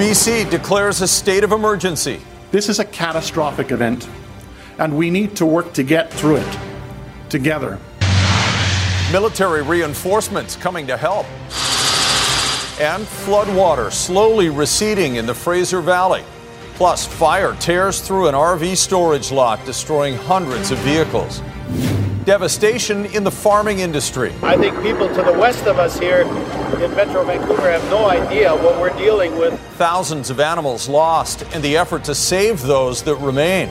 BC declares a state of emergency. This is a catastrophic event, and we need to work to get through it together. Military reinforcements coming to help. And floodwater slowly receding in the Fraser Valley. Plus, fire tears through an RV storage lot, destroying hundreds of vehicles. Devastation in the farming industry. I think people to the west of us here in Metro Vancouver have no idea what we're dealing with. Thousands of animals lost, in the effort to save those that remain.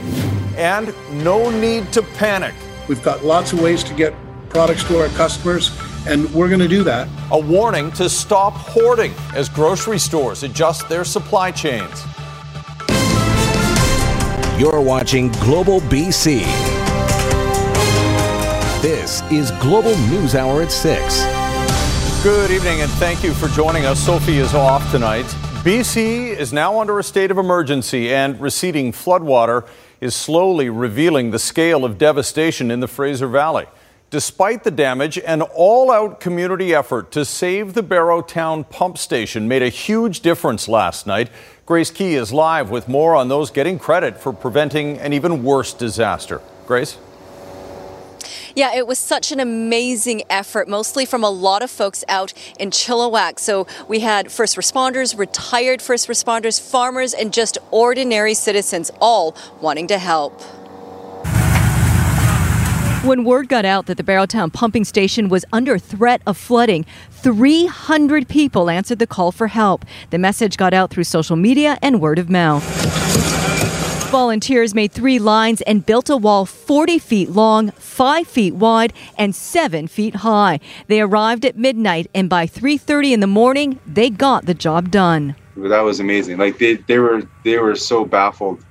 And no need to panic. We've got lots of ways to get products to our customers, and we're going to do that. A warning to stop hoarding as grocery stores adjust their supply chains. You're watching Global BC. This is Global News Hour at 6. Good evening and thank you for joining us. Sophie is off tonight. BC is now under a state of emergency and receding floodwater is slowly revealing the scale of devastation in the Fraser Valley. Despite the damage, an all out community effort to save the Barrowtown pump station made a huge difference last night. Grace Ke is live with more on those getting credit for preventing an even worse disaster. Grace? Yeah, it was such an amazing effort, mostly from a lot of folks out in Chilliwack. So we had first responders, retired first responders, farmers, and just ordinary citizens all wanting to help. When word got out that the Barrowtown pumping station was under threat of flooding, 300 people answered the call for help. The message got out through social media and word of mouth. Volunteers made three lines and built a wall 40 feet long, 5 feet wide, and 7 feet high. They arrived at midnight and by 3:30 in the morning, they got the job done. That was amazing. Like they, they were they were so baffled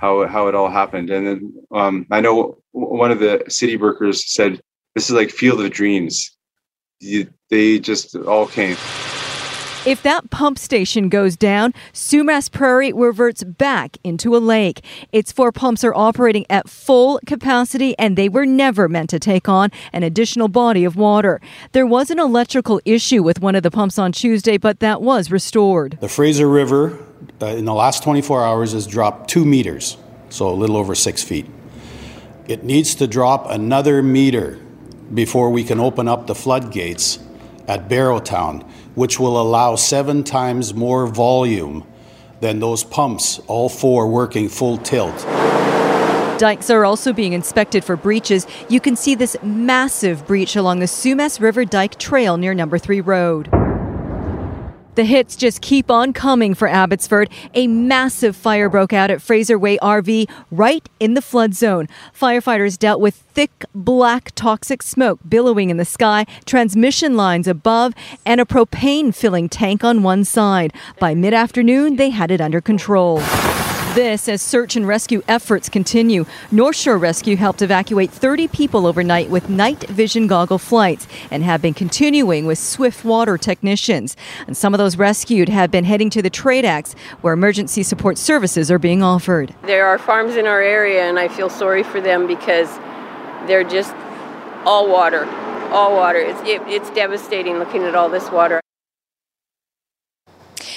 how how it all happened. And then um, I know one of the city workers said, "This is like Field of Dreams." You, they just all came. If that pump station goes down, Sumas Prairie reverts back into a lake. Its four pumps are operating at full capacity and they were never meant to take on an additional body of water. There was an electrical issue with one of the pumps on Tuesday, but that was restored. The Fraser River uh, in the last 24 hours has dropped two meters, so a little over six feet. It needs to drop another meter before we can open up the floodgates at Barrowtown, which will allow seven times more volume than those pumps, all four working full tilt. Dikes are also being inspected for breaches. You can see this massive breach along the Sumas River Dike Trail near Number 3 Road. The hits just keep on coming for Abbotsford. A massive fire broke out at Fraser Way RV right in the flood zone. Firefighters dealt with thick black toxic smoke billowing in the sky, transmission lines above, and a propane filling tank on one side. By mid afternoon, they had it under control. This as search and rescue efforts continue. North Shore Rescue helped evacuate 30 people overnight with night vision goggle flights and have been continuing with swift water technicians. And some of those rescued have been heading to the Tradex where emergency support services are being offered. There are farms in our area and I feel sorry for them because they're just all water, all water. It's, it, it's devastating looking at all this water.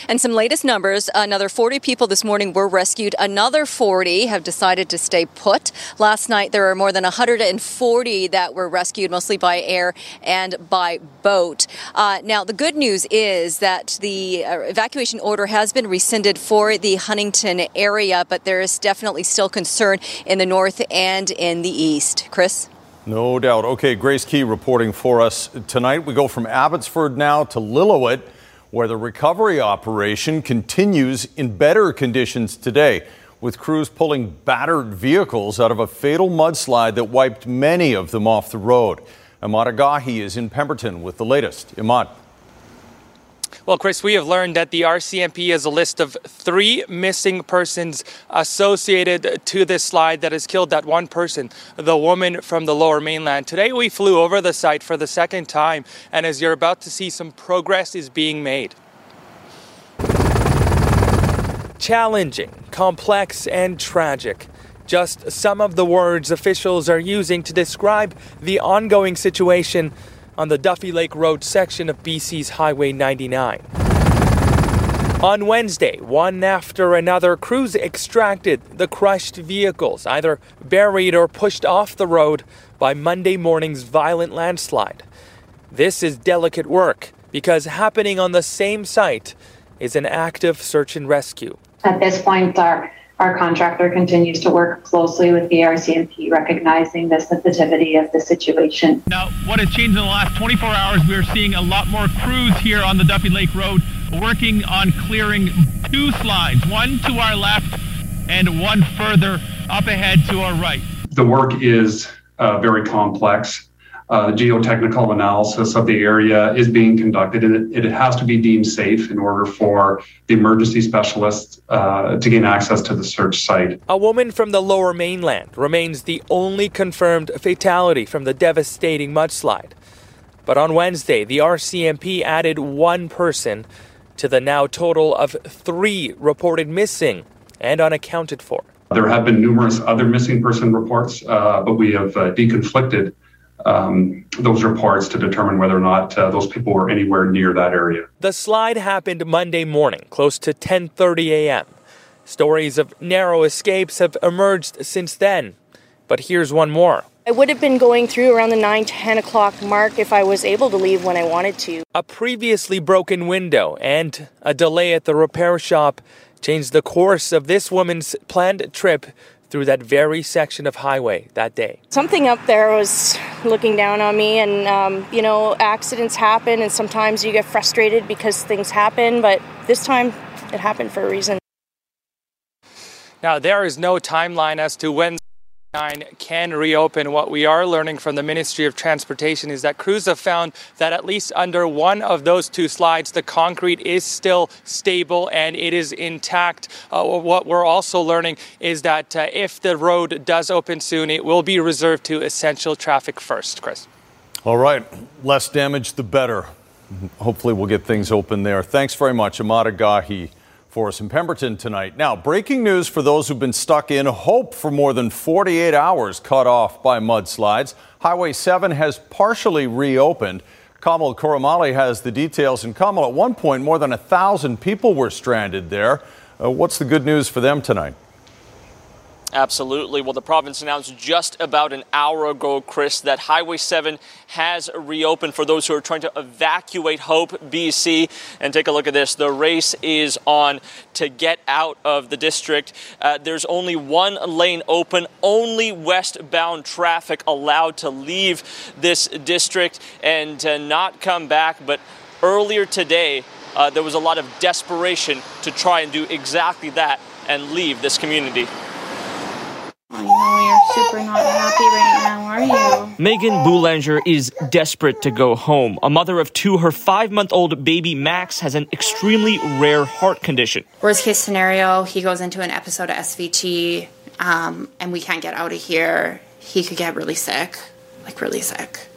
And some latest numbers another 40 people this morning were rescued. Another 40 have decided to stay put. Last night, there were more than 140 that were rescued, mostly by air and by boat. Uh, now, the good news is that the uh, evacuation order has been rescinded for the Huntington area, but there is definitely still concern in the north and in the east. Chris? No doubt. Okay, Grace Ke reporting for us tonight. We go from Abbotsford now to Lillooet where the recovery operation continues in better conditions today, with crews pulling battered vehicles out of a fatal mudslide that wiped many of them off the road. Emad Agahi is in Pemberton with the latest. Emad. Well, Chris, we have learned that the RCMP has a list of three missing persons associated to this slide that has killed that one person, the woman from the lower mainland. Today, we flew over the site for the second time, and as you're about to see, some progress is being made. Challenging, complex, and tragic. Just some of the words officials are using to describe the ongoing situation on the Duffy Lake Road section of BC's Highway 99. On Wednesday, one after another, crews extracted the crushed vehicles, either buried or pushed off the road by Monday morning's violent landslide. This is delicate work because happening on the same site is an active search and rescue. At this point, our our contractor continues to work closely with the RCMP, recognizing the sensitivity of the situation. Now, what has changed in the last 24 hours, we're seeing a lot more crews here on the Duffy Lake Road working on clearing two slides, one to our left and one further up ahead to our right. The work is uh, very complex uh, geotechnical analysis of the area is being conducted, and it, it, has to be deemed safe in order for the emergency specialists uh, to gain access to the search site. A woman from the lower mainland remains the only confirmed fatality from the devastating mudslide. But on Wednesday, the RCMP added one person to the now total of three reported missing and unaccounted for. There have been numerous other missing person reports, uh, but we have uh, deconflicted um, those reports to determine whether or not uh, those people were anywhere near that area. The slide happened Monday morning, close to 10:30 a.m. Stories of narrow escapes have emerged since then, but here's one more. I would have been going through around the 9 10 o'clock mark if I was able to leave when I wanted to. A previously broken window and a delay at the repair shop changed the course of this woman's planned trip through that very section of highway that day. Something up there was looking down on me, and um, you know, accidents happen, and sometimes you get frustrated because things happen, but this time it happened for a reason. Now, there is no timeline as to when can reopen. What we are learning from the Ministry of Transportation is that crews have found that at least under one of those two slides, the concrete is still stable and it is intact. Uh, what we're also learning is that uh, if the road does open soon, it will be reserved to essential traffic first. Chris. All right, less damage, the better. Hopefully, we'll get things open there. Thanks very much, Emad Agahi for us in Pemberton tonight. Now, breaking news for those who've been stuck in hope for more than 48 hours cut off by mudslides. Highway 7 has partially reopened. Kamal Karamali has the details. And Kamal, at one point, more than a thousand people were stranded there. Uh, what's the good news for them tonight? Absolutely. Well, the province announced just about an hour ago, Chris, that Highway 7 has reopened for those who are trying to evacuate Hope, BC. And take a look at this. The race is on to get out of the district. Uh, there's only one lane open, only westbound traffic allowed to leave this district and uh, not come back. But earlier today, uh, there was a lot of desperation to try and do exactly that and leave this community. I know you're super not happy right now, are you? Megan Boulanger is desperate to go home. A mother of two, her five month old baby Max has an extremely rare heart condition. Worst case scenario, he goes into an episode of SVT um, and we can't get out of here. He could get really sick, like really sick.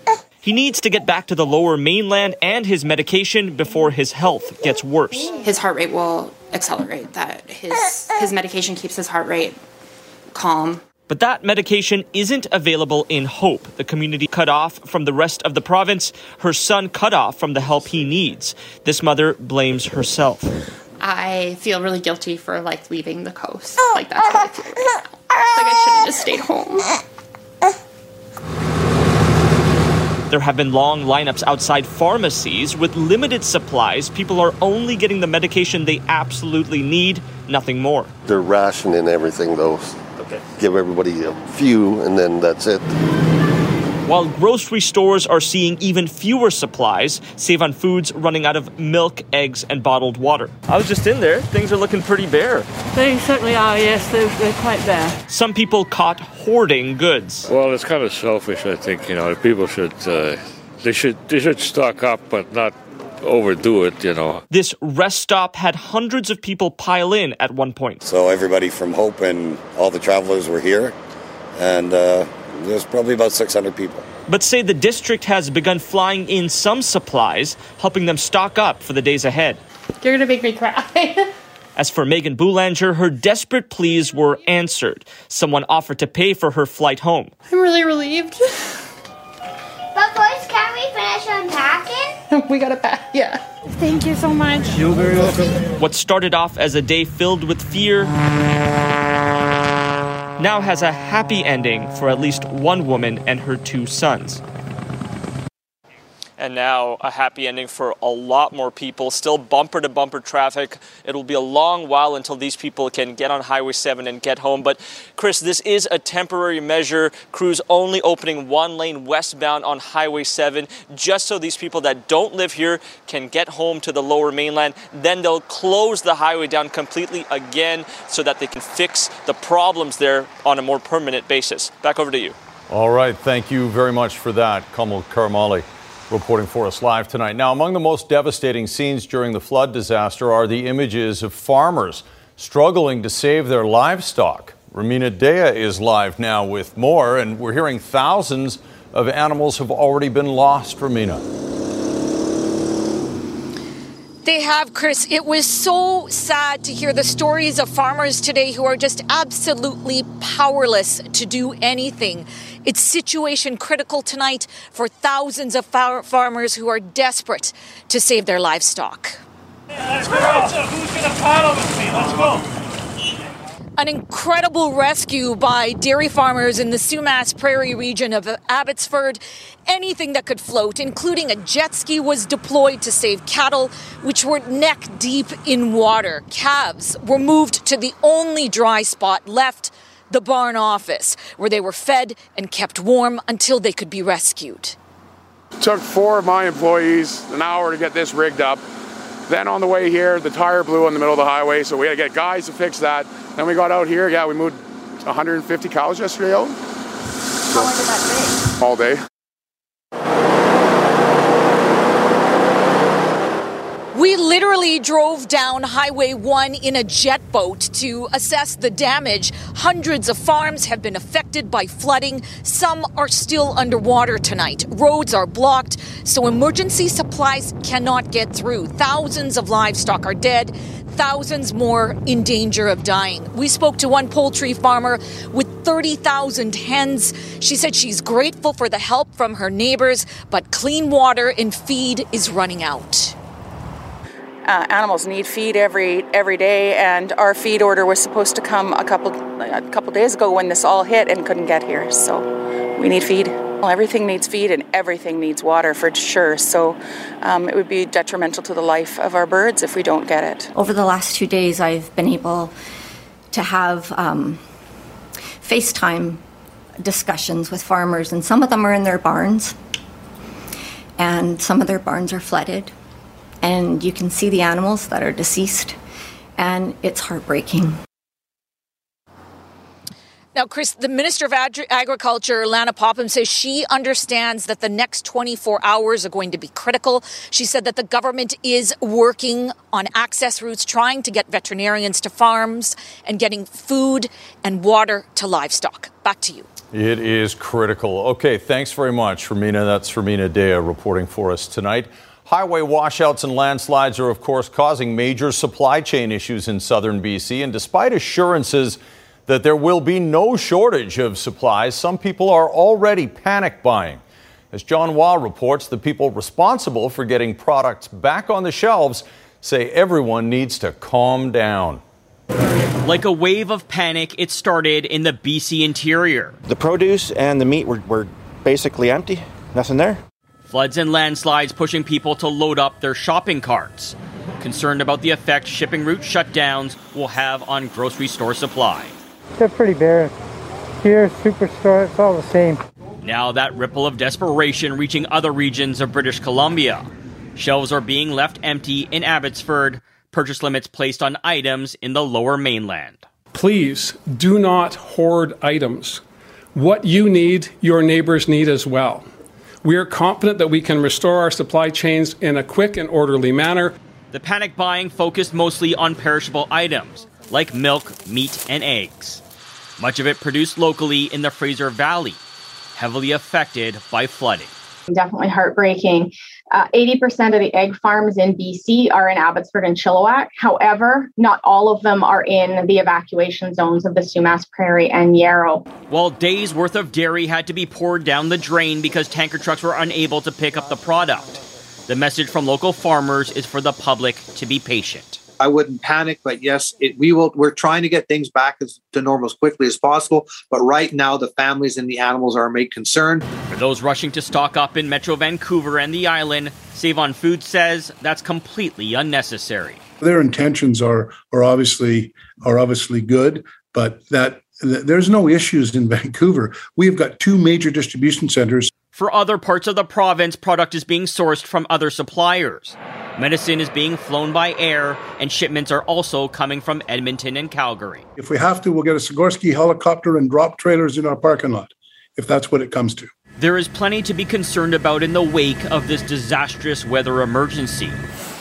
He needs to get back to the lower mainland and his medication before his health gets worse. His heart rate will accelerate. That his his medication keeps his heart rate calm. But that medication isn't available in Hope, the community cut off from the rest of the province, her son cut off from the help he needs. This mother blames herself. I feel really guilty for like leaving the coast. Like that's how I feel right now. Like I should have just stayed home. There have been long lineups outside pharmacies with limited supplies. People are only getting the medication they absolutely need, nothing more. They're rationing everything, though. Okay. Give everybody a few, and then that's it. While grocery stores are seeing even fewer supplies, Save on Foods running out of milk, eggs, and bottled water. I was just in there. Things are looking pretty bare. They certainly are, yes. They're, they're quite bare. Some people caught hoarding goods. Well, it's kind of selfish, I think. You know, people should. Uh, they should they should stock up, but not overdo it, you know. This rest stop had hundreds of people pile in at one point. So everybody from Hope and all the travelers were here, and uh, there's probably about 600 people. But say the district has begun flying in some supplies, helping them stock up for the days ahead. You're gonna make me cry. As for Megan Boulanger, her desperate pleas were answered. Someone offered to pay for her flight home. I'm really relieved. unpacking? we gotta pack. Yeah. Thank you so much. You're very welcome. What started off as a day filled with fear now has a happy ending for at least one woman and her two sons. And now a happy ending for a lot more people. Still bumper to bumper traffic. It'll be a long while until these people can get on Highway 7 and get home. But Chris, this is a temporary measure. Crews only opening one lane westbound on Highway 7 just so these people that don't live here can get home to the lower mainland. Then they'll close the highway down completely again so that they can fix the problems there on a more permanent basis. Back over to you. All right. Thank you very much for that, Kamal Karamali reporting for us live tonight. Now, among the most devastating scenes during the flood disaster are the images of farmers struggling to save their livestock. Rumina Daya is live now with more, and we're hearing thousands of animals have already been lost, Rumina. They have, Chris. It was so sad to hear the stories of farmers today who are just absolutely powerless to do anything. It's situation critical tonight for thousands of far- farmers who are desperate to save their livestock. Let's go. Who's going to paddle with me? Let's go. An incredible rescue by dairy farmers in the Sumas Prairie region of Abbotsford. Anything that could float, including a jet ski, was deployed to save cattle, which were neck deep in water. Calves were moved to the only dry spot left the barn office, where they were fed and kept warm until they could be rescued. It took four of my employees an hour to get this rigged up. Then on the way here, the tire blew in the middle of the highway, so we had to get guys to fix that. Then we got out here. Yeah, we moved 150 cows yesterday out. How long did that take? All day. We literally drove down Highway 1 in a jet boat to assess the damage. Hundreds of farms have been affected by flooding. Some are still underwater tonight. Roads are blocked, so emergency supplies cannot get through. Thousands of livestock are dead thousands more in danger of dying. We spoke to one poultry farmer with 30,000 hens. She said she's grateful for the help from her neighbors, but clean water and feed is running out. Uh, animals need feed every every day, and our feed order was supposed to come a couple a couple days ago when this all hit and couldn't get here. So we need feed. Well, everything needs feed and everything needs water for sure. So um, it would be detrimental to the life of our birds if we don't get it. Over the last two days, I've been able to have um, FaceTime discussions with farmers, and some of them are in their barns, and some of their barns are flooded and you can see the animals that are deceased, and it's heartbreaking. Now, Chris, the Minister of Ag- Agriculture, Lana Popham, says she understands that the next 24 hours are going to be critical. She said that the government is working on access routes, trying to get veterinarians to farms and getting food and water to livestock. Back to you. It is critical. Okay, thanks very much, Rumina. That's Rumina Daya reporting for us tonight. Highway washouts and landslides are, of course, causing major supply chain issues in southern BC. And despite assurances that there will be no shortage of supplies, some people are already panic buying. As John Hua reports, the people responsible for getting products back on the shelves say everyone needs to calm down. Like a wave of panic, it started in the BC interior. The produce and the meat were, were basically empty, nothing there. Floods and landslides pushing people to load up their shopping carts. Concerned about the effect shipping route shutdowns will have on grocery store supply. They're pretty bare. Here, Superstore, it's all the same. Now that ripple of desperation reaching other regions of British Columbia. Shelves are being left empty in Abbotsford, purchase limits placed on items in the lower mainland. Please do not hoard items. What you need, your neighbors need as well. We are confident that we can restore our supply chains in a quick and orderly manner. The panic buying focused mostly on perishable items like milk, meat, and eggs. Much of it produced locally in the Fraser Valley, heavily affected by flooding. Definitely heartbreaking. Uh, 80% of the egg farms in BC are in Abbotsford and Chilliwack. However, not all of them are in the evacuation zones of the Sumas Prairie and Yarrow. While days worth of dairy had to be poured down the drain because tanker trucks were unable to pick up the product. The message from local farmers is for the public to be patient. I wouldn't panic, but yes, it, we will. We're trying to get things back as, to normal as quickly as possible. But right now, the families and the animals are a made concerned. For those rushing to stock up in Metro Vancouver and the island, Save on Food says that's completely unnecessary. Their intentions are are obviously are obviously good, but that there's no issues in Vancouver. We've got two major distribution centers. For other parts of the province, product is being sourced from other suppliers. Medicine is being flown by air, and shipments are also coming from Edmonton and Calgary. If we have to, we'll get a Sikorsky helicopter and drop trailers in our parking lot, if that's what it comes to. There is plenty to be concerned about in the wake of this disastrous weather emergency.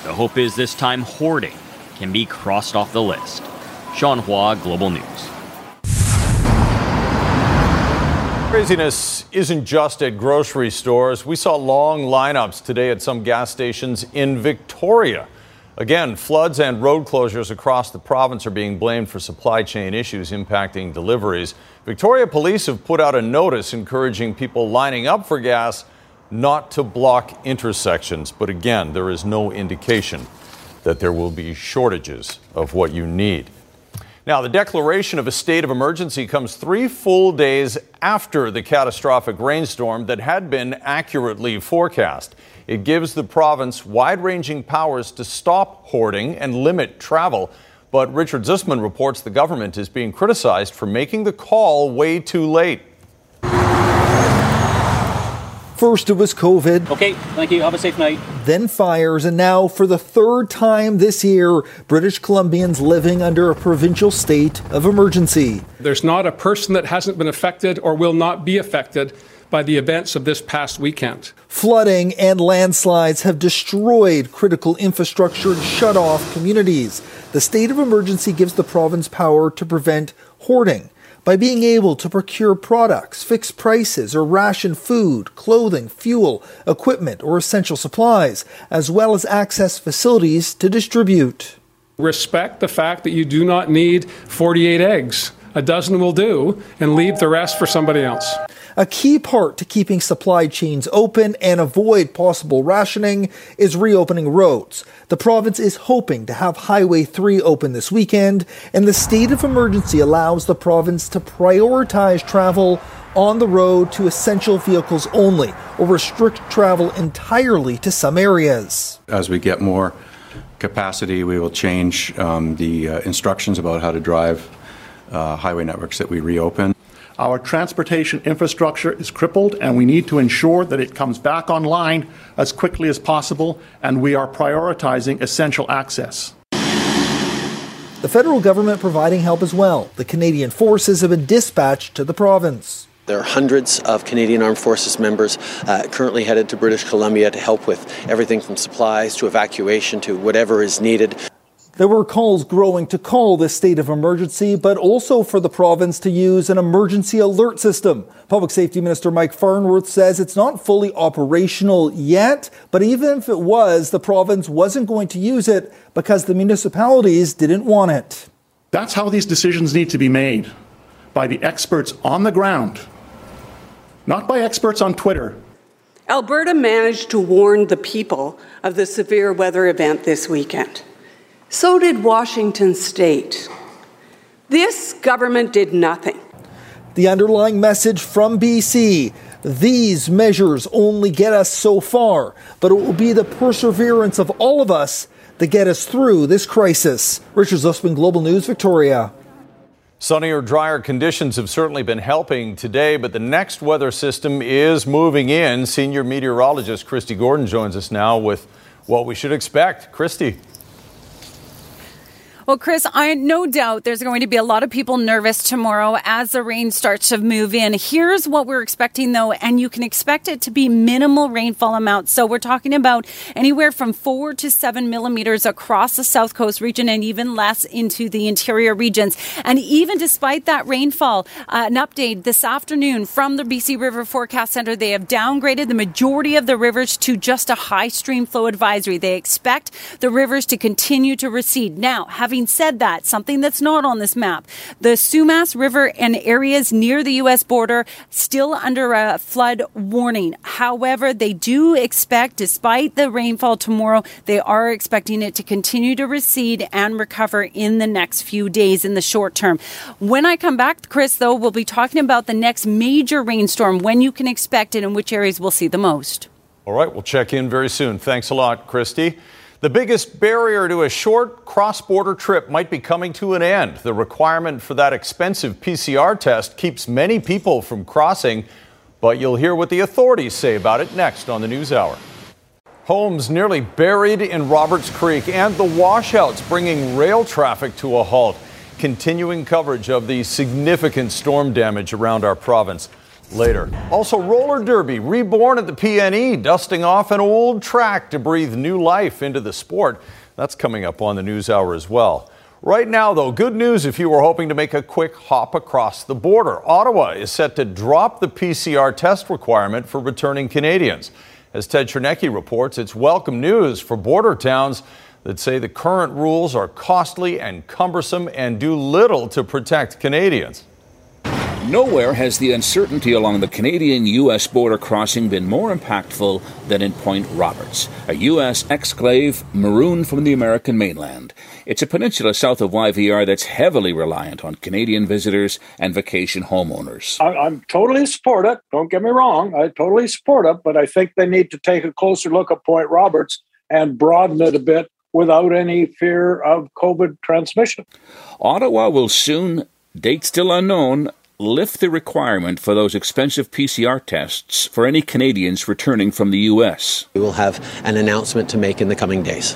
The hope is this time hoarding can be crossed off the list. John Hua, Global News. Craziness isn't just at grocery stores. We saw long lineups today at some gas stations in Victoria. Again, floods and road closures across the province are being blamed for supply chain issues impacting deliveries. Victoria police have put out a notice encouraging people lining up for gas not to block intersections. But again, there is no indication that there will be shortages of what you need. Now, the declaration of a state of emergency comes three full days after the catastrophic rainstorm that had been accurately forecast. It gives the province wide ranging powers to stop hoarding and limit travel. But Richard Zussman reports the government is being criticized for making the call way too late. First, it was COVID. Okay, thank you. Have a safe night. Then fires, and now, for the third time this year, British Columbians living under a provincial state of emergency. There's not a person that hasn't been affected or will not be affected by the events of this past weekend. Flooding and landslides have destroyed critical infrastructure and shut off communities. The state of emergency gives the province power to prevent hoarding by being able to procure products, fix prices, or ration food, clothing, fuel, equipment, or essential supplies, as well as access facilities to distribute. Respect the fact that you do not need 48 eggs. A dozen will do, and leave the rest for somebody else. A key part to keeping supply chains open and avoid possible rationing is reopening roads. The province is hoping to have Highway 3 open this weekend, and the state of emergency allows the province to prioritize travel on the road to essential vehicles only or restrict travel entirely to some areas. As we get more capacity, we will change um, the uh, instructions about how to drive uh, highway networks that we reopen. Our transportation infrastructure is crippled, and we need to ensure that it comes back online as quickly as possible, and we are prioritizing essential access. The federal government providing help as well. The Canadian forces have been dispatched to the province. There are hundreds of Canadian Armed Forces members uh, currently headed to British Columbia to help with everything from supplies to evacuation to whatever is needed. There were calls growing to call this state of emergency, but also for the province to use an emergency alert system. Public Safety Minister Mike Farnworth says it's not fully operational yet, but even if it was, the province wasn't going to use it because the municipalities didn't want it. That's how these decisions need to be made by the experts on the ground, not by experts on Twitter. Alberta managed to warn the people of the severe weather event this weekend. So did Washington state. This government did nothing. The underlying message from BC these measures only get us so far, but it will be the perseverance of all of us that get us through this crisis. Richard Zussman, Global News, Victoria. Sunnier, drier conditions have certainly been helping today, but the next weather system is moving in. Senior meteorologist Kristi Gordon joins us now with what we should expect. Kristi. Well, Chris, I no doubt there's going to be a lot of people nervous tomorrow as the rain starts to move in. Here's what we're expecting though, and you can expect it to be minimal rainfall amounts. So we're talking about anywhere from four to seven millimeters across the south coast region and even less into the interior regions. And even despite that rainfall, uh, an update this afternoon from the BC River Forecast Center, they have downgraded the majority of the rivers to just a high stream flow advisory. They expect the rivers to continue to recede. Now, having said that, something that's not on this map, the Sumas River and areas near the U.S. border still under a flood warning. However, they do expect, despite the rainfall tomorrow, they are expecting it to continue to recede and recover in the next few days in the short term. When I come back, Chris, though, we'll be talking about the next major rainstorm, when you can expect it, and which areas we'll see the most. All right, we'll check in very soon. Thanks a lot, Kristi. The biggest barrier to a short cross border trip might be coming to an end. The requirement for that expensive PCR test keeps many people from crossing, but you'll hear what the authorities say about it next on the News Hour. Homes nearly buried in Roberts Creek and the washouts bringing rail traffic to a halt. Continuing coverage of the significant storm damage around our province later. Also, roller derby reborn at the PNE, dusting off an old track to breathe new life into the sport. That's coming up on the news hour as well. Right now, though, good news if you were hoping to make a quick hop across the border. Ottawa is set to drop the PCR test requirement for returning Canadians. As Ted Chernecki reports, it's welcome news for border towns that say the current rules are costly and cumbersome and do little to protect Canadians. Nowhere has the uncertainty along the Canadian U.S. border crossing been more impactful than in Point Roberts, a U.S. exclave marooned from the American mainland. It's a peninsula south of YVR that's heavily reliant on Canadian visitors and vacation homeowners. I, I'm totally support it. Don't get me wrong. I totally support it, but I think they need to take a closer look at Point Roberts and broaden it a bit without any fear of COVID transmission. Ottawa will soon, date still unknown, lift the requirement for those expensive PCR tests for any Canadians returning from the U.S. We will have an announcement to make in the coming days.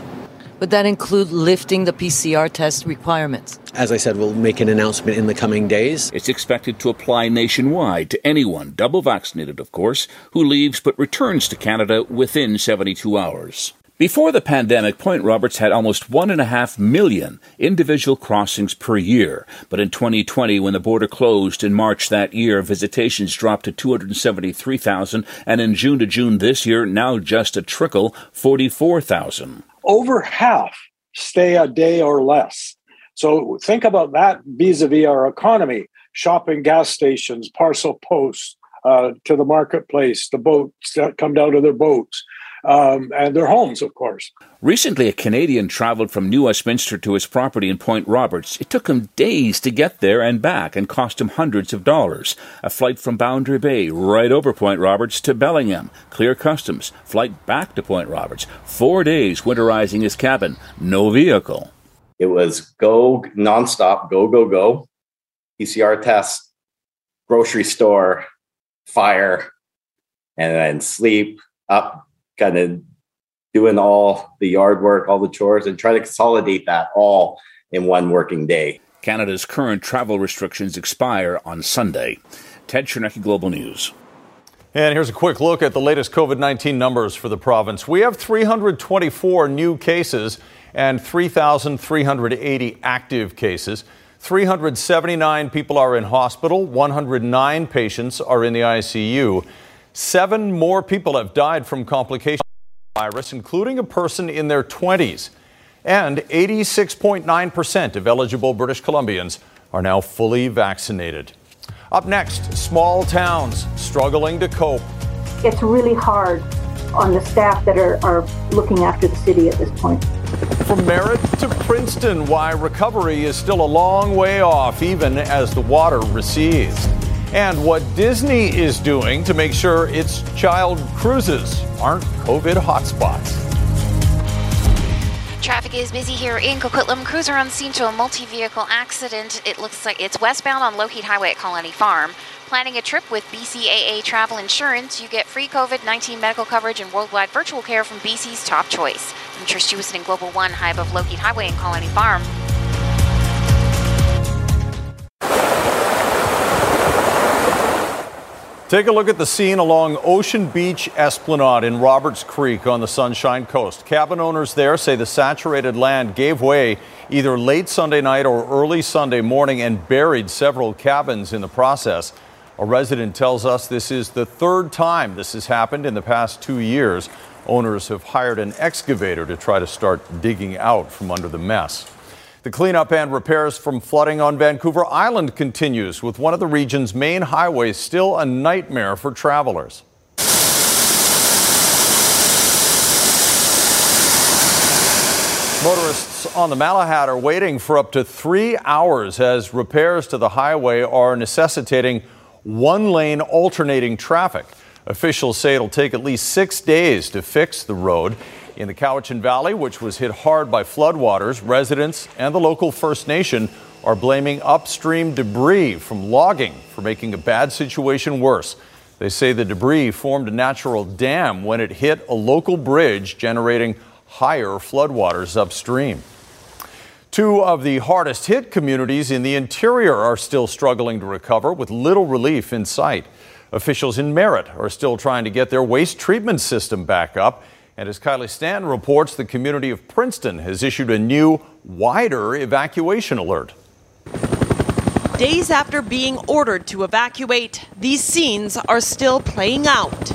Would that include lifting the PCR test requirements? As I said, we'll make an announcement in the coming days. It's expected to apply nationwide to anyone, double vaccinated, of course, who leaves but returns to Canada within 72 hours. Before the pandemic, Point Roberts had almost one and a half million individual crossings per year. But in 2020, when the border closed in March that year, visitations dropped to 273,000. And in June to June this year, now just a trickle, 44,000. Over half stay a day or less. So think about that vis a vis our economy shopping gas stations, parcel posts, uh, to the marketplace, the boats that come down to their boats um, and their homes, of course. Recently, a Canadian traveled from New Westminster to his property in Point Roberts. It took him days to get there and back and cost him hundreds of dollars. A flight from Boundary Bay right over Point Roberts to Bellingham, clear customs, flight back to Point Roberts, four days winterizing his cabin, no vehicle. It was go nonstop, go, go, go, PCR test, grocery store, fire, and then sleep, up, kind of doing all the yard work, all the chores, and try to consolidate that all in one working day. Canada's current travel restrictions expire on Sunday. Ted Chernecki, Global News. And here's a quick look at the latest COVID 19 numbers for the province. We have 324 new cases and 3,380 active cases. 379 people are in hospital, 109 patients are in the ICU. Seven more people have died from complications of the virus, including a person in their 20s. And 86.9% of eligible British Columbians are now fully vaccinated. Up next, small towns struggling to cope. It's really hard on the staff that are, are looking after the city at this point. From Merritt to Princeton, why recovery is still a long way off, even as the water recedes and what Disney is doing to make sure its child cruises aren't COVID hotspots. Traffic is busy here in Coquitlam. Cruiser on scene to a multi vehicle accident. It looks like it's westbound on Lougheed Highway at Colony Farm. Planning a trip with BCAA Travel Insurance, you get free COVID 19 medical coverage and worldwide virtual care from BC's top choice. From Trish Jewison and Global One, high above Lougheed Highway and Colony Farm. Take a look at the scene along Ocean Beach Esplanade in Roberts Creek on the Sunshine Coast. Cabin owners there say the saturated land gave way either late Sunday night or early Sunday morning and buried several cabins in the process. A resident tells us this is the third time this has happened in the past two years. Owners have hired an excavator to try to start digging out from under the mess. The cleanup and repairs from flooding on Vancouver Island continues, with one of the region's main highways still a nightmare for travelers. Motorists on the Malahat are waiting for up to three hours as repairs to the highway are necessitating one lane alternating traffic. Officials say it'll take at least six days to fix the road. In the Cowichan Valley, which was hit hard by floodwaters, residents and the local First Nation are blaming upstream debris from logging for making a bad situation worse. They say the debris formed a natural dam when it hit a local bridge, generating higher floodwaters upstream. Two of the hardest hit communities in the interior are still struggling to recover with little relief in sight. Officials in Merritt are still trying to get their waste treatment system back up. And as Kylie Stanton reports, the community of Princeton has issued a new, wider evacuation alert. Days after being ordered to evacuate, these scenes are still playing out.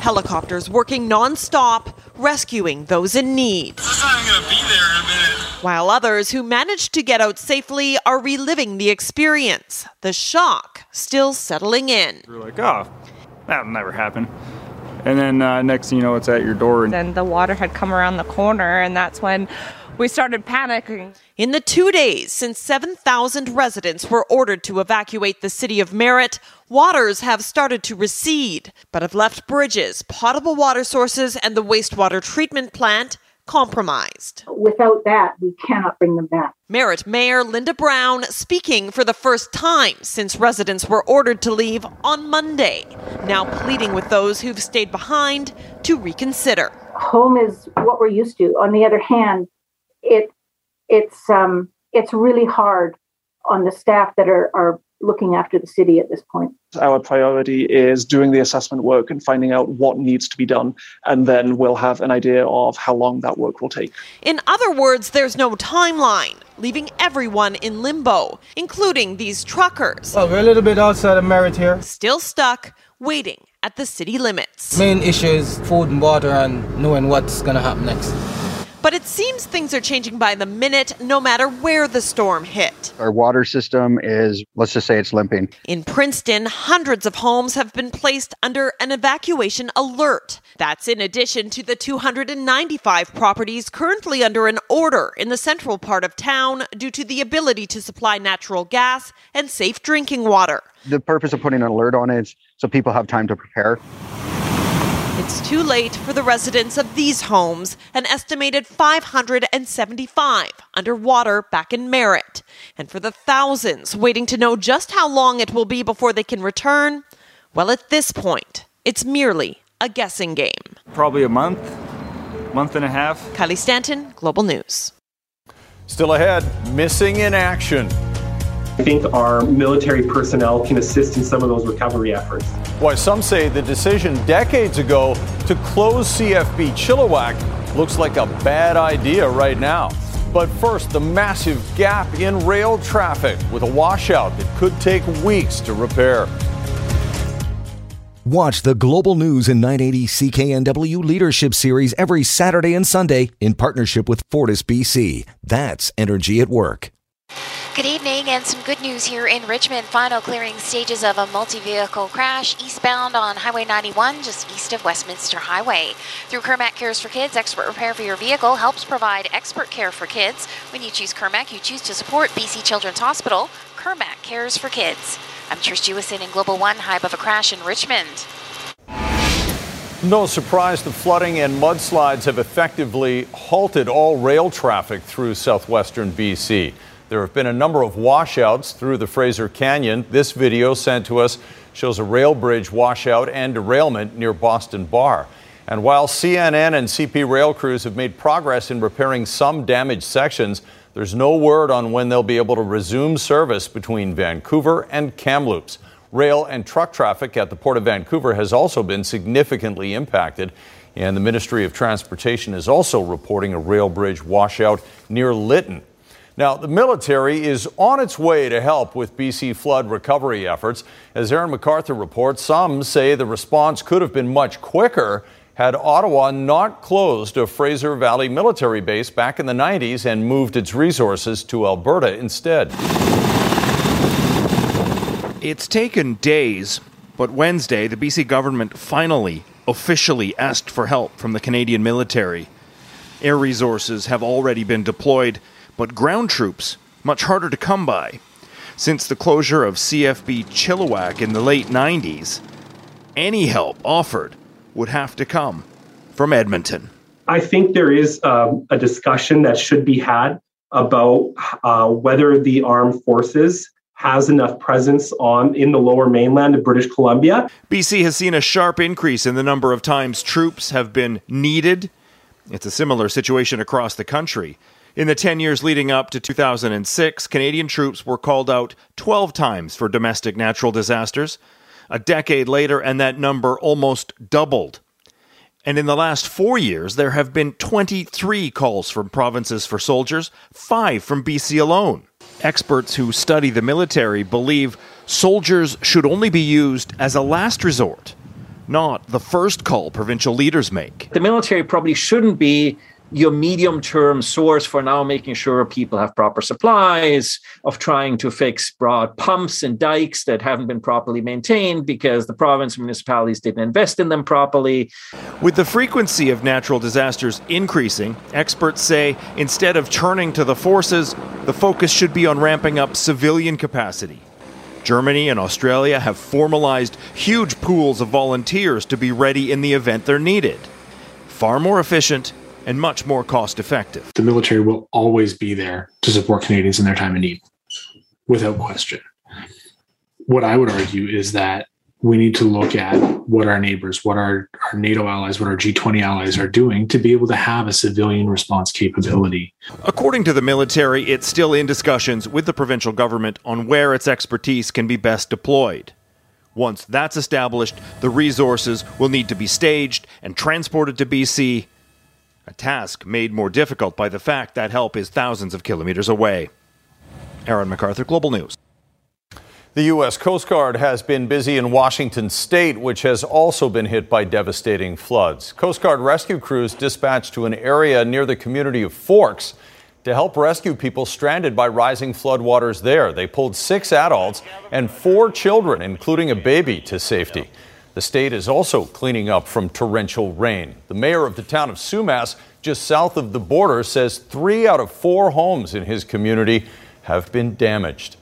Helicopters working nonstop, rescuing those in need. While others who managed to get out safely are reliving the experience, the shock still settling in. We're like, oh, that'll never happen. And then uh, next thing you know, it's at your door. And then the water had come around the corner, and that's when we started panicking. In the two days since 7,000 residents were ordered to evacuate the city of Merritt, waters have started to recede, but have left bridges, potable water sources, and the wastewater treatment plant compromised. Without that, we cannot bring them back. Merritt Mayor Linda Brown speaking for the first time since residents were ordered to leave on Monday, now pleading with those who've stayed behind to reconsider. Home is what we're used to. On the other hand, it it's um it's really hard on the staff that are, are looking after the city at this point. Our priority is doing the assessment work and finding out what needs to be done, and then we'll have an idea of how long that work will take. In other words, there's no timeline, leaving everyone in limbo, including these truckers. Well, we're a little bit outside of Merritt here. Still stuck, waiting at the city limits. Main issue is food and water and knowing what's going to happen next. But it seems things are changing by the minute, no matter where the storm hit. Our water system is, let's just say it's limping. In Princeton, hundreds of homes have been placed under an evacuation alert. That's in addition to the 295 properties currently under an order in the central part of town due to the ability to supply natural gas and safe drinking water. The purpose of putting an alert on it is so people have time to prepare. It's too late for the residents of these homes, an estimated 575 underwater back in Merritt. And for the thousands waiting to know just how long it will be before they can return, well, at this point, it's merely a guessing game. Probably a month, month and a half. Kylie Stanton, Global News. Still ahead, missing in action. I think our military personnel can assist in some of those recovery efforts. Why some say the decision decades ago to close CFB Chilliwack looks like a bad idea right now. But first, the massive gap in rail traffic with a washout that could take weeks to repair. Watch the Global News in 980 CKNW Leadership Series every Saturday and Sunday in partnership with Fortis BC. That's Energy at Work. Good evening and some good news here in Richmond. Final clearing stages of a multi-vehicle crash eastbound on Highway 91 just east of Westminster Highway. Through Kermac Cares for Kids, expert repair for your vehicle helps provide expert care for kids. When you choose Kermac, you choose to support BC Children's Hospital. Kermac Cares for Kids. I'm Trish Jewison in Global One, hype of a crash in Richmond. No surprise, the flooding and mudslides have effectively halted all rail traffic through southwestern BC. There have been a number of washouts through the Fraser Canyon. This video sent to us shows a rail bridge washout and derailment near Boston Bar. And while CN and CP rail crews have made progress in repairing some damaged sections, there's no word on when they'll be able to resume service between Vancouver and Kamloops. Rail and truck traffic at the Port of Vancouver has also been significantly impacted. And the Ministry of Transportation is also reporting a rail bridge washout near Lytton. Now, the military is on its way to help with BC flood recovery efforts. As Aaron MacArthur reports, some say the response could have been much quicker had Ottawa not closed a Fraser Valley military base back in the 90s and moved its resources to Alberta instead. It's taken days, but Wednesday, the BC government finally, officially asked for help from the Canadian military. Air resources have already been deployed but ground troops much harder to come by. Since the closure of CFB Chilliwack in the late 90s, any help offered would have to come from Edmonton. I think there is um, a discussion that should be had about uh, whether the armed forces has enough presence on in the lower mainland of British Columbia. BC has seen a sharp increase in the number of times troops have been needed. It's a similar situation across the country. In the 10 years leading up to 2006, Canadian troops were called out 12 times for domestic natural disasters. A decade later, and that number almost doubled. And in the last four years, there have been 23 calls from provinces for soldiers, five from BC alone. Experts who study the military believe soldiers should only be used as a last resort, not the first call provincial leaders make. The military probably shouldn't be your medium term source for now making sure people have proper supplies, of trying to fix broad pumps and dikes that haven't been properly maintained because the province municipalities didn't invest in them properly. With the frequency of natural disasters increasing, experts say instead of turning to the forces, the focus should be on ramping up civilian capacity. Germany and Australia have formalized huge pools of volunteers to be ready in the event they're needed. Far more efficient and much more cost effective. The military will always be there to support Canadians in their time of need, without question. What I would argue is that we need to look at what our neighbors, what our, our NATO allies, what our G20 allies are doing to be able to have a civilian response capability. According to the military, it's still in discussions with the provincial government on where its expertise can be best deployed. Once that's established, the resources will need to be staged and transported to BC a task made more difficult by the fact that help is thousands of kilometers away. Aaron MacArthur, Global News. The U.S. Coast Guard has been busy in Washington state, which has also been hit by devastating floods. Coast Guard rescue crews dispatched to an area near the community of Forks to help rescue people stranded by rising floodwaters there. They pulled six adults and four children, including a baby, to safety. The state is also cleaning up from torrential rain. The mayor of the town of Sumas, just south of the border, says three out of four homes in his community have been damaged.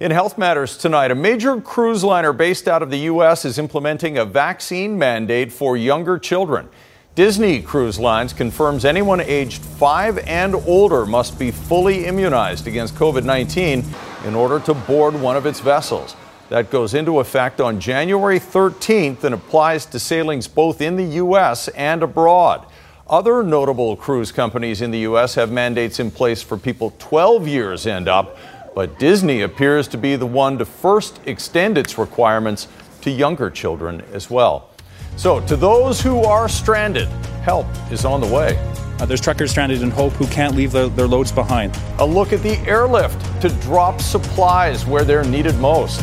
In Health Matters tonight, a major cruise liner based out of the U.S. is implementing a vaccine mandate for younger children. Disney Cruise Lines confirms anyone aged five and older must be fully immunized against COVID 19 in order to board one of its vessels. That goes into effect on January 13th and applies to sailings both in the U.S. and abroad. Other notable cruise companies in the U.S. have mandates in place for people 12 years and up, but Disney appears to be the one to first extend its requirements to younger children as well. So, to those who are stranded, help is on the way. Uh, there's truckers stranded in Hope who can't leave the, their loads behind. A look at the airlift to drop supplies where they're needed most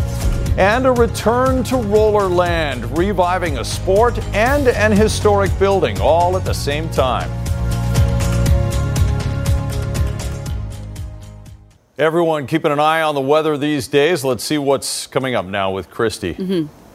and a return to roller land, reviving a sport and an historic building all at the same time. Everyone keeping an eye on the weather these days. Let's see what's coming up now with Kristi. Mm-hmm.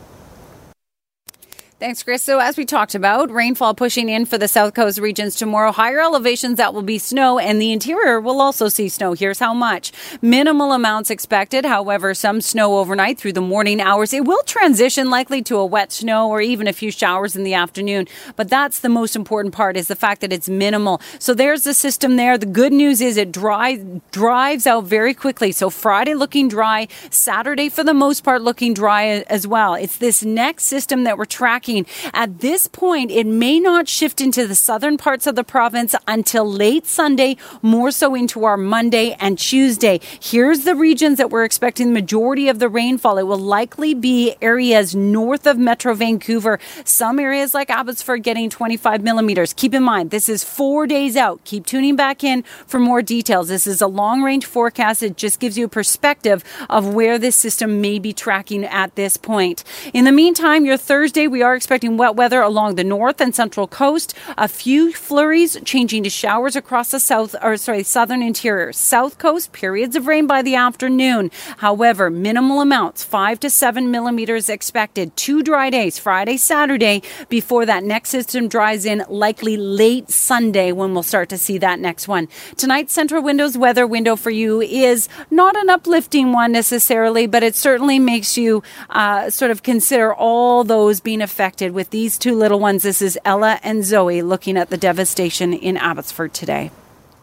Thanks, Chris. So, as we talked about, rainfall pushing in for the South Coast regions tomorrow. Higher elevations that will be snow, and the interior will also see snow. Here's how much. Minimal amounts expected. However, some snow overnight through the morning hours. It will transition likely to a wet snow or even a few showers in the afternoon. But that's the most important part is the fact that it's minimal. So, there's the system there. The good news is it dry, drives out very quickly. So, Friday looking dry, Saturday for the most part looking dry as well. It's this next system that we're tracking tracking. At this point, it may not shift into the southern parts of the province until late Sunday, more so into our Monday and Tuesday. Here's the regions that we're expecting the majority of the rainfall. It will likely be areas north of Metro Vancouver. Some areas like Abbotsford getting 25 millimeters. Keep in mind, this is four days out. Keep tuning back in for more details. This is a long range forecast. It just gives you a perspective of where this system may be tracking at this point. In the meantime, your Thursday, we are expecting wet weather along the north and central coast. A few flurries changing to showers across the south, or sorry, southern interior. South coast, periods of rain by the afternoon. However, minimal amounts, five to seven millimeters expected. Two dry days, Friday, Saturday, before that next system dries in, likely late Sunday when we'll start to see that next one. Tonight's Centra Windows weather window for you is not an uplifting one necessarily, but it certainly makes you uh, sort of consider all those being affected with these two little ones. This is Ella and Zoe looking at the devastation in Abbotsford today.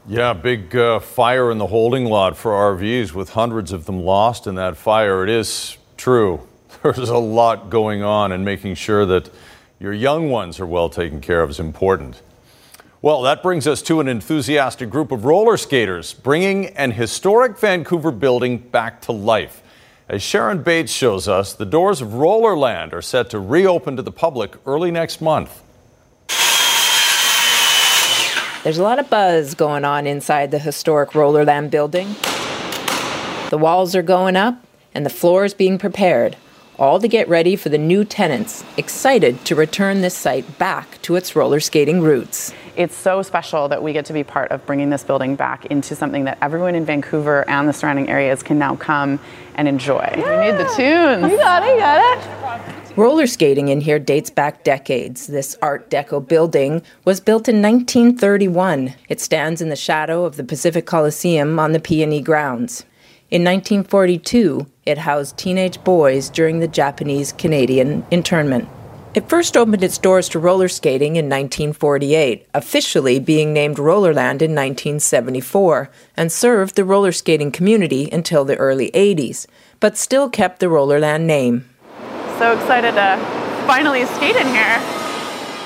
Yeah, big uh, fire in the holding lot for RVs with hundreds of them lost in that fire. It is true. There's a lot going on, and making sure that your young ones are well taken care of is important. Well, that brings us to an enthusiastic group of roller skaters bringing an historic Vancouver building back to life. As Sharon Bates shows us, the doors of Rollerland are set to reopen to the public early next month. There's a lot of buzz going on inside the historic Rollerland building. The walls are going up and the floor is being prepared, all to get ready for the new tenants, excited to return this site back to its roller skating roots. It's so special that we get to be part of bringing this building back into something that everyone in Vancouver and the surrounding areas can now come and enjoy. We need the tunes. You got it, you got it. Roller skating in here dates back decades. This Art Deco building was built in 1931. It stands in the shadow of the Pacific Coliseum on the PNE grounds. In 1942, it housed teenage boys during the Japanese Canadian internment. It first opened its doors to roller skating in 1948, officially being named Rollerland in 1974, and served the roller skating community until the early 80s, but still kept the Rollerland name so excited to finally skate in here.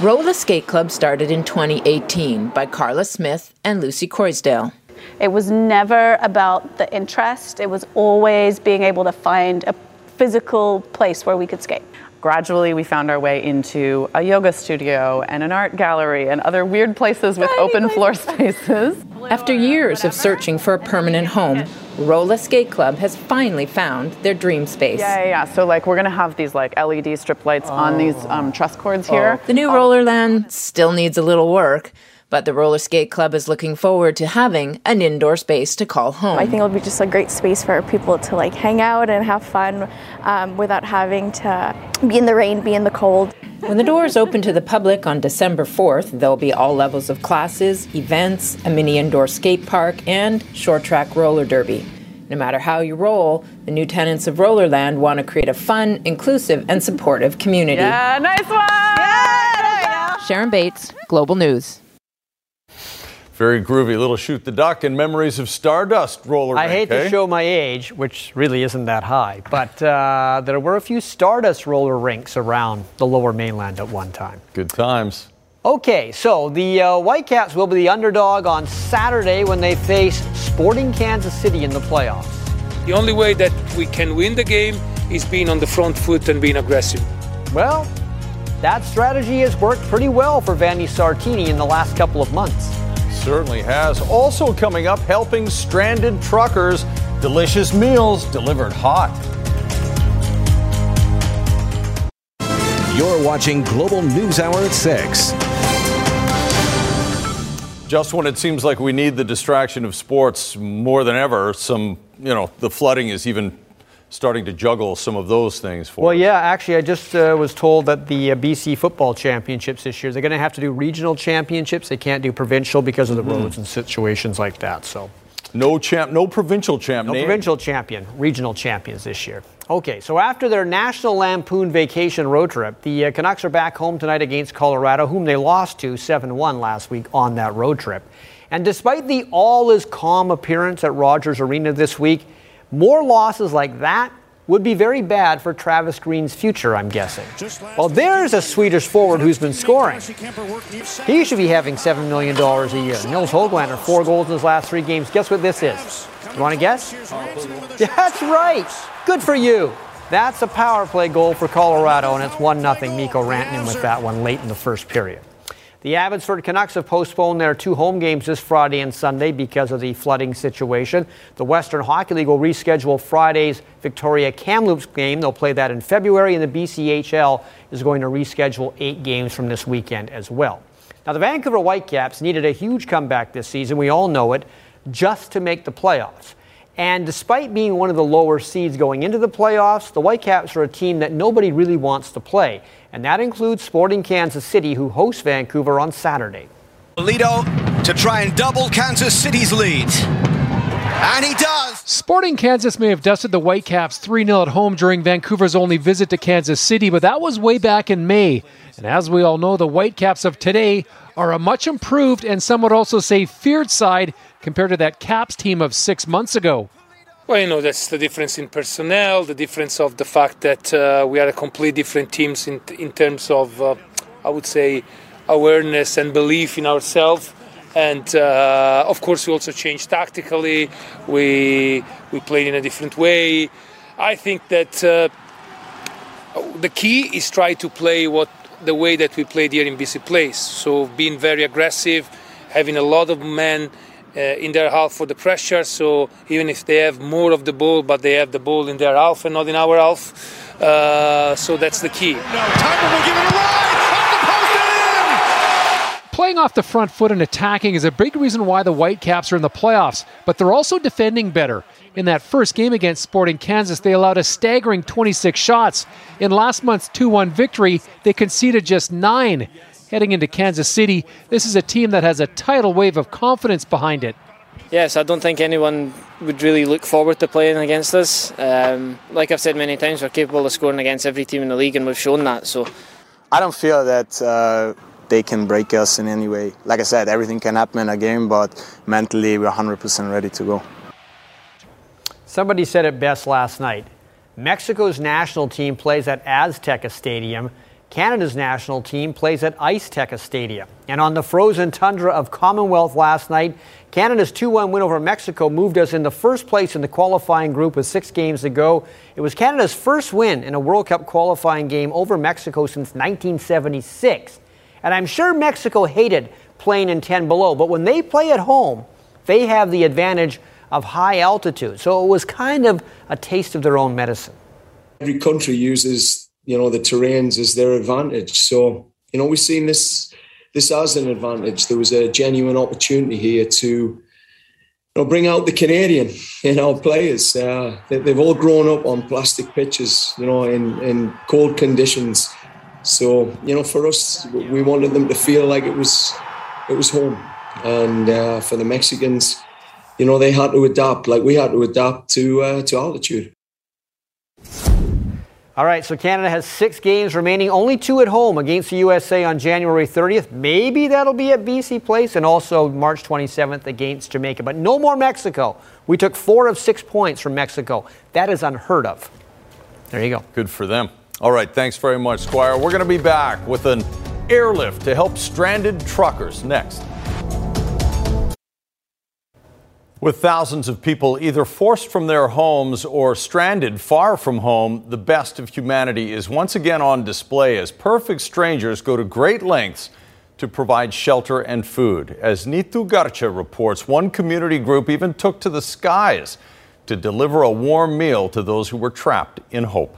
Rolla Skate Club started in 2018 by Carla Smith and Lucy Croysdale. It was never about the interest, it was always being able to find a physical place where we could skate. Gradually, we found our way into a yoga studio and an art gallery and other weird places with open floor spaces. After years of searching for a permanent home, Rolla Skate Club has finally found their dream space. Yeah, yeah, yeah. So, like, we're going to have these, like, LED strip lights oh. on these um, truss cords here. Oh. The new Rollerland still needs a little work, but the Roller Skate Club is looking forward to having an indoor space to call home. I think it'll be just a great space for people to, like, hang out and have fun um, without having to be in the rain, be in the cold. When the doors open to the public on December 4th, there'll be all levels of classes, events, a mini indoor skate park, and short track roller derby. No matter how you roll, the new tenants of Rollerland want to create a fun, inclusive, and supportive community. Yeah, nice one! Yeah, Sharon Bates, Global News. Very groovy little shoot the duck and memories of Stardust roller. I hate eh? to show my age, which really isn't that high, but uh, there were a few Stardust roller rinks around the lower mainland at one time. Good times. Okay, so the uh, Whitecaps will be the underdog on Saturday when they face Sporting Kansas City in the playoffs. The only way that we can win the game is being on the front foot and being aggressive. Well, that strategy has worked pretty well for Vanni Sartini in the last couple of months certainly has. Also coming up, helping stranded truckers. Delicious meals delivered hot. You're watching Global News Hour at 6. Just when it seems like we need the distraction of sports more than ever, some, you know, the flooding is even starting to juggle some of those things for well us. yeah actually i just uh, was told that the uh, bc football championships this year they're going to have to do regional championships they can't do provincial because of the mm-hmm. roads and situations like that so no champ no provincial champ no name. provincial champion regional champions this year okay so after their national lampoon vacation road trip the uh, canucks are back home tonight against colorado whom they lost to 7-1 last week on that road trip and despite the all is calm appearance at rogers arena this week more losses like that would be very bad for Travis Green's future, I'm guessing. Well, there's a Swedish forward who's been scoring. He should be having $7 million a year. Nils Hoglander, four goals in his last three games. Guess what this is? You want to guess? That's right. Good for you. That's a power play goal for Colorado, and it's 1 0. Mikko Rantanen with that one late in the first period. The Abbotsford Canucks have postponed their two home games this Friday and Sunday because of the flooding situation. The Western Hockey League will reschedule Friday's Victoria Kamloops game. They'll play that in February, and the BCHL is going to reschedule eight games from this weekend as well. Now, the Vancouver Whitecaps needed a huge comeback this season, we all know it, just to make the playoffs. And despite being one of the lower seeds going into the playoffs, the Whitecaps are a team that nobody really wants to play and that includes Sporting Kansas City, who hosts Vancouver on Saturday. Lido to try and double Kansas City's lead. And he does. Sporting Kansas may have dusted the Whitecaps 3 0 at home during Vancouver's only visit to Kansas City, but that was way back in May. And as we all know, the Whitecaps of today are a much improved and some would also say feared side compared to that Caps team of six months ago. Well, you know, that's the difference in personnel, the difference of the fact that uh, we are a completely different teams in, in terms of, uh, I would say, awareness and belief in ourselves. And uh, of course, we also changed tactically. We we played in a different way. I think that uh, the key is try to play what the way that we played here in BC Place. So being very aggressive, having a lot of men in their half for the pressure. So even if they have more of the ball, but they have the ball in their half and not in our half. Uh, so that's the key. Playing off the front foot and attacking is a big reason why the Whitecaps are in the playoffs, but they're also defending better. In that first game against Sporting Kansas, they allowed a staggering 26 shots. In last month's 2 1 victory, they conceded just nine heading into Kansas City. This is a team that has a tidal wave of confidence behind it. Yes, I don't think anyone would really look forward to playing against us. Um, like I've said many times, we're capable of scoring against every team in the league, and we've shown that. So, I don't feel that uh, they can break us in any way. Like I said, everything can happen in a game, but mentally, we're 100% ready to go. Somebody said it best last night. Mexico's national team plays at Azteca Stadium Canada's national team plays at Ice Teca Stadium. And on the frozen tundra of Commonwealth last night, Canada's 2 1 win over Mexico moved us in the first place in the qualifying group with six games to go. It was Canada's first win in a World Cup qualifying game over Mexico since 1976. And I'm sure Mexico hated playing in 10 below, but when they play at home, they have the advantage of high altitude. So it was kind of a taste of their own medicine. Every country uses you know the terrains as their advantage. So you know we've seen this this as an advantage. There was a genuine opportunity here to you know bring out the Canadian in our players. Uh, they, have all grown up on plastic pitches, you know, in in cold conditions. So you know for us, we wanted them to feel like it was it was home, and uh, for the Mexicans. You know they had to adapt, like we had to adapt to uh, to altitude. All right, so Canada has six games remaining, only two at home against the USA on January 30th. Maybe that'll be at BC Place and also March 27th against Jamaica, but no more Mexico. We took four of six points from Mexico. That is unheard of. There you go. Good for them. All right, thanks very much, Squire. We're going to be back with an airlift to help stranded truckers next. With thousands of people either forced from their homes or stranded far from home, the best of humanity is once again on display as perfect strangers go to great lengths to provide shelter and food. As Neetu Garcha reports, one community group even took to the skies to deliver a warm meal to those who were trapped in hope.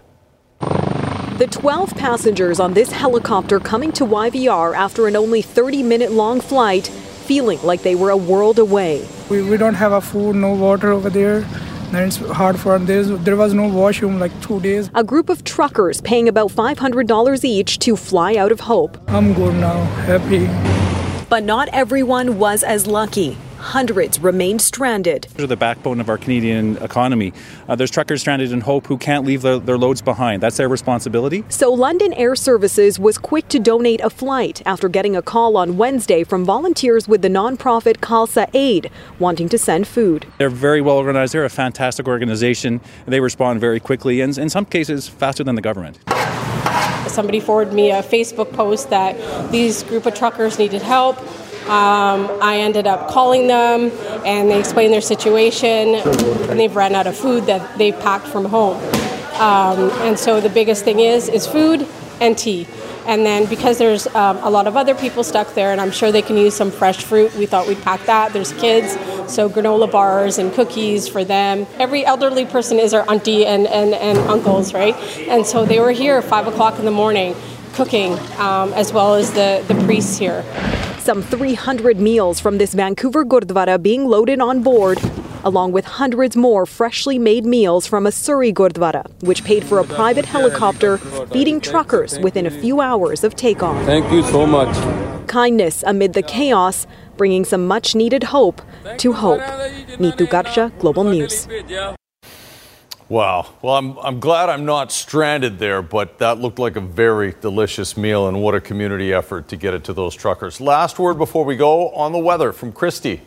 The 12 passengers on this helicopter coming to YVR after an only 30 minute long flight feeling like they were a world away. We, we don't have a food, no water over there. And it's hard for them. There was no washroom like two days. A group of truckers paying about $500 each to fly out of hope. I'm good now, happy. But not everyone was as lucky. Hundreds remain stranded. They're the backbone of our Canadian economy. Uh, there's truckers stranded in Hope who can't leave their, their loads behind. That's their responsibility. So London Air Services was quick to donate a flight after getting a call on Wednesday from volunteers with the nonprofit Khalsa Aid wanting to send food. They're very well organized. They're a fantastic organization. They respond very quickly and in some cases faster than the government. Somebody forwarded me a Facebook post that these group of truckers needed help. Um, I ended up calling them and they explained their situation and they've run out of food that they've packed from home. Um, and so the biggest thing is is food and tea. And then because there's um, a lot of other people stuck there, and I'm sure they can use some fresh fruit, we thought we'd pack that. There's kids, so granola bars and cookies for them. Every elderly person is our auntie and, and, and uncles, right? And so they were here five o'clock in the morning cooking, um, as well as the, the priests here. Some 300 meals from this Vancouver Gurdwara being loaded on board, along with hundreds more freshly made meals from a Surrey Gurdwara, which paid for a private helicopter feeding truckers within a few hours of takeoff. Thank you so much. Kindness amid the chaos, bringing some much needed hope to hope. Neetu Garcha, Global News. Wow. Well, I'm, I'm glad I'm not stranded there, but that looked like a very delicious meal, and what a community effort to get it to those truckers. Last word before we go on the weather from Kristi.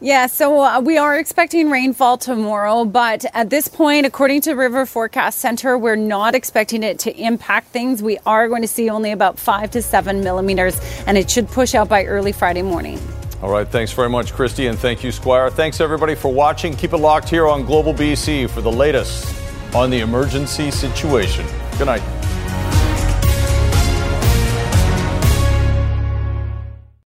Yeah, so uh, we are expecting rainfall tomorrow, but at this point, according to River Forecast Center, we're not expecting it to impact things. We are going to see only about five to seven millimeters, and it should push out by early Friday morning. All right. Thanks very much, Kristi, and thank you, Squire. Thanks, everybody, for watching. Keep it locked here on Global BC for the latest on the emergency situation. Good night.